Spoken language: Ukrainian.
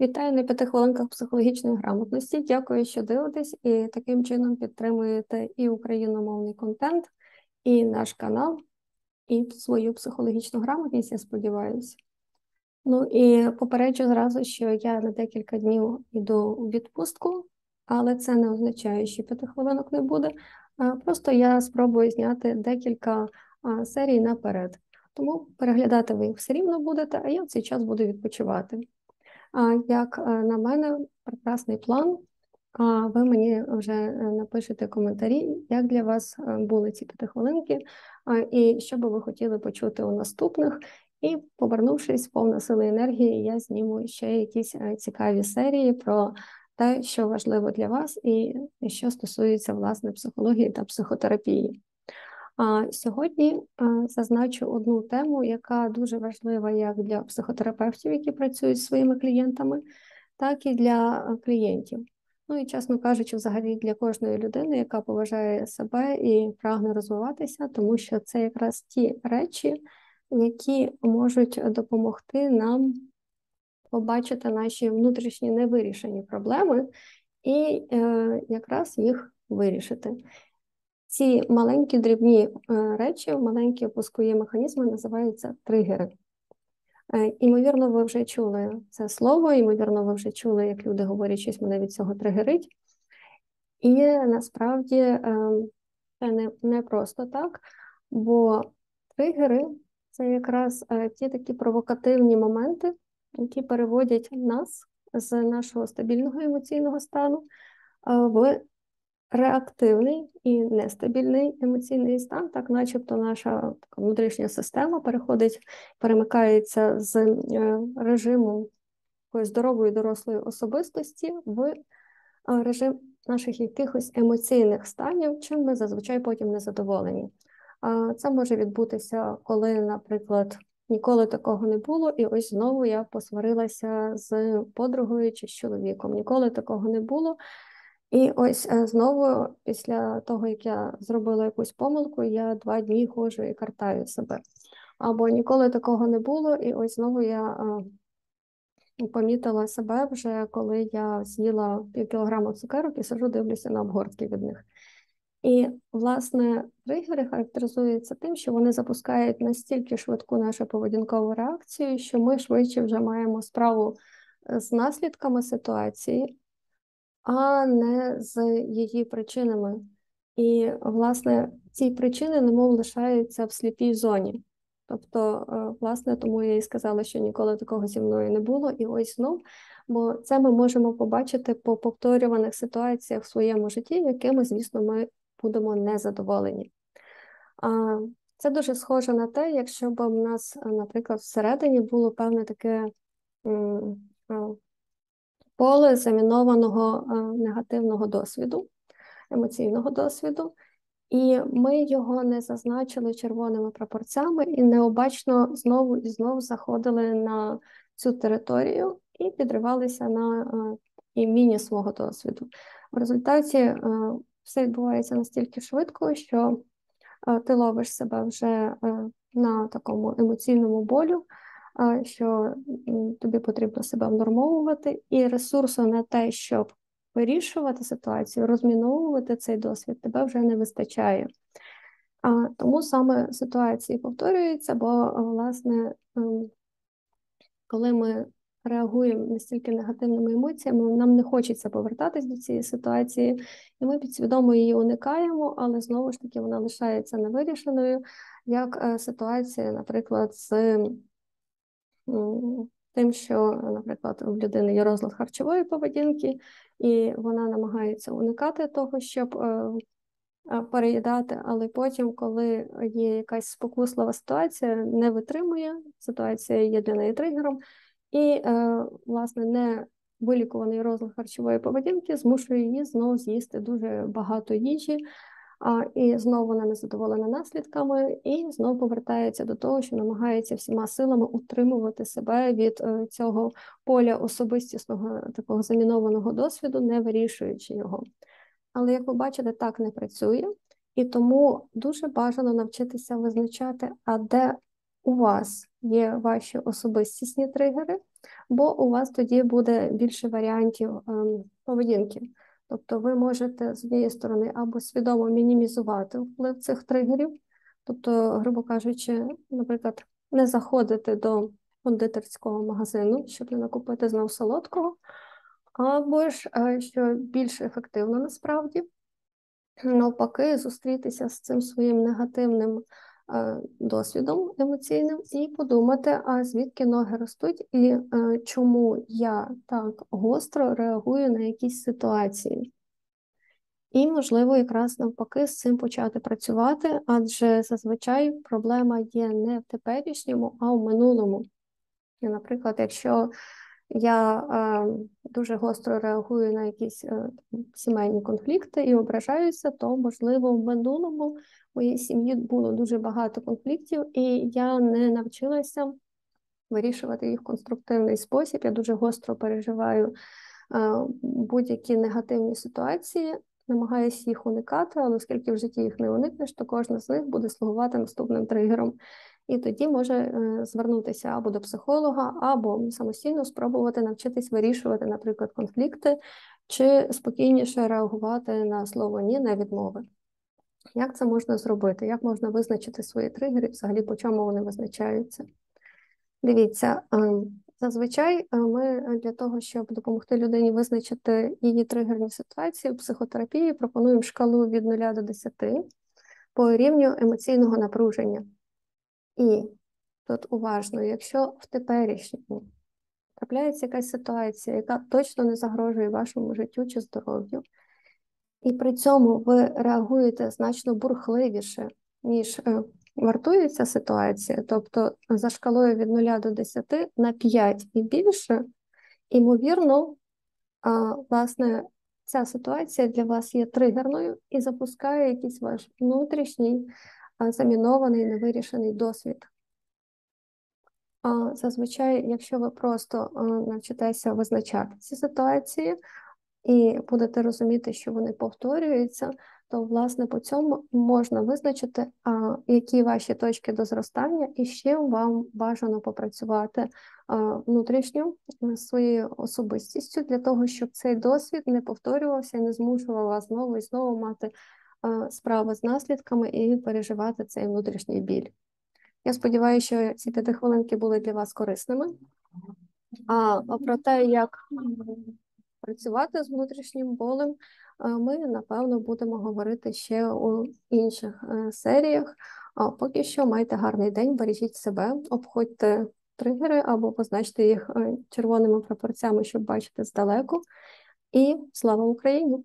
Вітаю на п'яти хвилинках психологічної грамотності. Дякую, що дивитесь і таким чином підтримуєте і україномовний контент, і наш канал, і свою психологічну грамотність, я сподіваюся. Ну і попереджу зразу, що я на декілька днів йду у відпустку, але це не означає, що п'яти хвилинок не буде. Просто я спробую зняти декілька серій наперед. Тому переглядати ви їх все рівно будете, а я в цей час буду відпочивати. Як е, на мене, прекрасний план. Ви мені вже е, напишете коментарі, як для вас е, були ці п'ятихвилинки, і що би ви хотіли почути у наступних. І, повернувшись повна сили енергії, я зніму ще якісь цікаві серії про те, що важливо для вас, і що стосується власне психології та психотерапії. Сьогодні зазначу одну тему, яка дуже важлива як для психотерапевтів, які працюють зі своїми клієнтами, так і для клієнтів. Ну і, чесно кажучи, взагалі для кожної людини, яка поважає себе і прагне розвиватися, тому що це якраз ті речі, які можуть допомогти нам побачити наші внутрішні невирішені проблеми і е, якраз їх вирішити. Ці маленькі дрібні е, речі, маленькі опускові механізми називаються тригери. Е, імовірно, ви вже чули це слово, ймовірно, ви вже чули, як люди говорять, щось мене від цього тригерить. І насправді е, це не, не просто так, бо тригери це якраз ті такі провокативні моменти, які переводять нас з нашого стабільного емоційного стану в реактивний і нестабільний емоційний стан, так начебто наша така внутрішня система переходить, перемикається з е, режиму здорової дорослої особистості в е, режим наших якихось емоційних станів, чим ми зазвичай потім не задоволені. Це може відбутися, коли, наприклад, ніколи такого не було, і ось знову я посварилася з подругою чи з чоловіком. Ніколи такого не було. І ось е, знову, після того, як я зробила якусь помилку, я два дні ходжу і картаю себе. Або ніколи такого не було, і ось знову я е, помітила себе вже, коли я з'їла пів кілограма цукерок і сижу, дивлюся на обгортки від них. І, власне, тригери характеризуються тим, що вони запускають настільки швидку нашу поведінкову реакцію, що ми швидше вже маємо справу з наслідками ситуації а не з її причинами. І, власне, ці причини, немов лишаються в сліпій зоні. Тобто, е, власне, тому я і сказала, що ніколи такого зі мною не було, і ось знов, бо це ми можемо побачити по повторюваних ситуаціях в своєму житті, якими, звісно, ми будемо незадоволені. Це дуже схоже на те, якщо б у нас, наприклад, всередині було певне таке поле замінованого е, негативного досвіду, емоційного досвіду, і ми його не зазначили червоними прапорцями і необачно знову і знову заходили на цю територію і підривалися на е, іміння свого досвіду. В результаті е, все відбувається настільки швидко, що ти ловиш себе вже на такому емоційному болю що тобі потрібно себе внормовувати, і ресурсу на те, щоб вирішувати ситуацію, розміновувати цей досвід, тебе вже не вистачає. Тому саме ситуації повторюються, бо, власне, ем, коли ми реагуємо настільки негативними емоціями, нам не хочеться повертатись до цієї ситуації, і ми підсвідомо її уникаємо, але знову ж таки вона лишається невирішеною, як е, ситуація, наприклад, з тим, що, наприклад, у людини є розлад харчової поведінки, і вона намагається уникати того, щоб е, е, переїдати, але потім, коли є якась спокуслива ситуація, не витримує, ситуація є для неї тригером, і, е, власне, не вилікуваний розлад харчової поведінки змушує її знову з'їсти дуже багато їжі і знову вона не задоволена наслідками, і знову повертається до того, що намагається всіма силами утримувати себе від е, цього поля особистісного такого замінованого досвіду, не вирішуючи його. Але як ви бачите, так не працює, і тому дуже бажано навчитися визначати, а де у вас є ваші особистісні тригери, бо у вас тоді буде більше варіантів ем, поведінки. Тобто ви можете з однієї сторони або свідомо мінімізувати вплив цих тригерів, тобто, грубо кажучи, наприклад, не заходити до кондитерського магазину, щоб не накупити знов солодкого, або ж, е, що більш ефективно насправді, навпаки, зустрітися з цим своїм негативним досвідом емоційним і подумати, а звідки ноги ростуть, і е, чому я так гостро реагую на якісь ситуації. І, можливо, якраз навпаки з цим почати працювати, адже зазвичай проблема є не в теперішньому, а в минулому. Наприклад, якщо я е, дуже гостро реагую на якісь е, сімейні конфлікти і ображаюся, то, можливо, в минулому моїй сім'ї було дуже багато конфліктів, і я не навчилася вирішувати їх в конструктивний спосіб. Я дуже гостро переживаю е, будь-які негативні ситуації, намагаюся їх уникати, але оскільки в житті їх не уникнеш, то кожна з них буде слугувати наступним тригером. І тоді може е, звернутися або до психолога, або самостійно спробувати навчитись вирішувати, наприклад, конфлікти, чи спокійніше реагувати на слово ні на відмови. Як це можна зробити? Як можна визначити свої тригери, взагалі по чому вони визначаються? Дивіться, ем, зазвичай е, ми для того, щоб допомогти людині визначити її тригерні ситуації в психотерапії, пропонуємо шкалу від 0 до 10 по рівню емоційного напруження. І тут уважно, якщо в теперішньому трапляється якась ситуація, яка точно не загрожує вашому життю чи здоров'ю, і при цьому ви реагуєте значно бурхливіше, ніж е, вартується ситуація, тобто за шкалою від 0 до 10 на 5 і більше, ймовірно, власне, ця ситуація для вас є тригерною і запускає якийсь ваш внутрішній замінований невирішений досвід. Зазвичай, якщо ви просто навчитеся визначати ці ситуації і будете розуміти, що вони повторюються, то, власне, по цьому можна визначити, які ваші точки до зростання, і чим вам бажано попрацювати внутрішньо своєю особистістю для того, щоб цей досвід не повторювався і не змушував вас знову і знову мати справи з наслідками і переживати цей внутрішній біль. Я сподіваюся, що ці п'яти хвилинки були для вас корисними. А про те, як працювати з внутрішнім болем, ми напевно будемо говорити ще у інших е, серіях. А поки що майте гарний день, бережіть себе, обходьте тригери або позначте їх е, червоними пропорцями, щоб бачити здалеку. І слава Україні!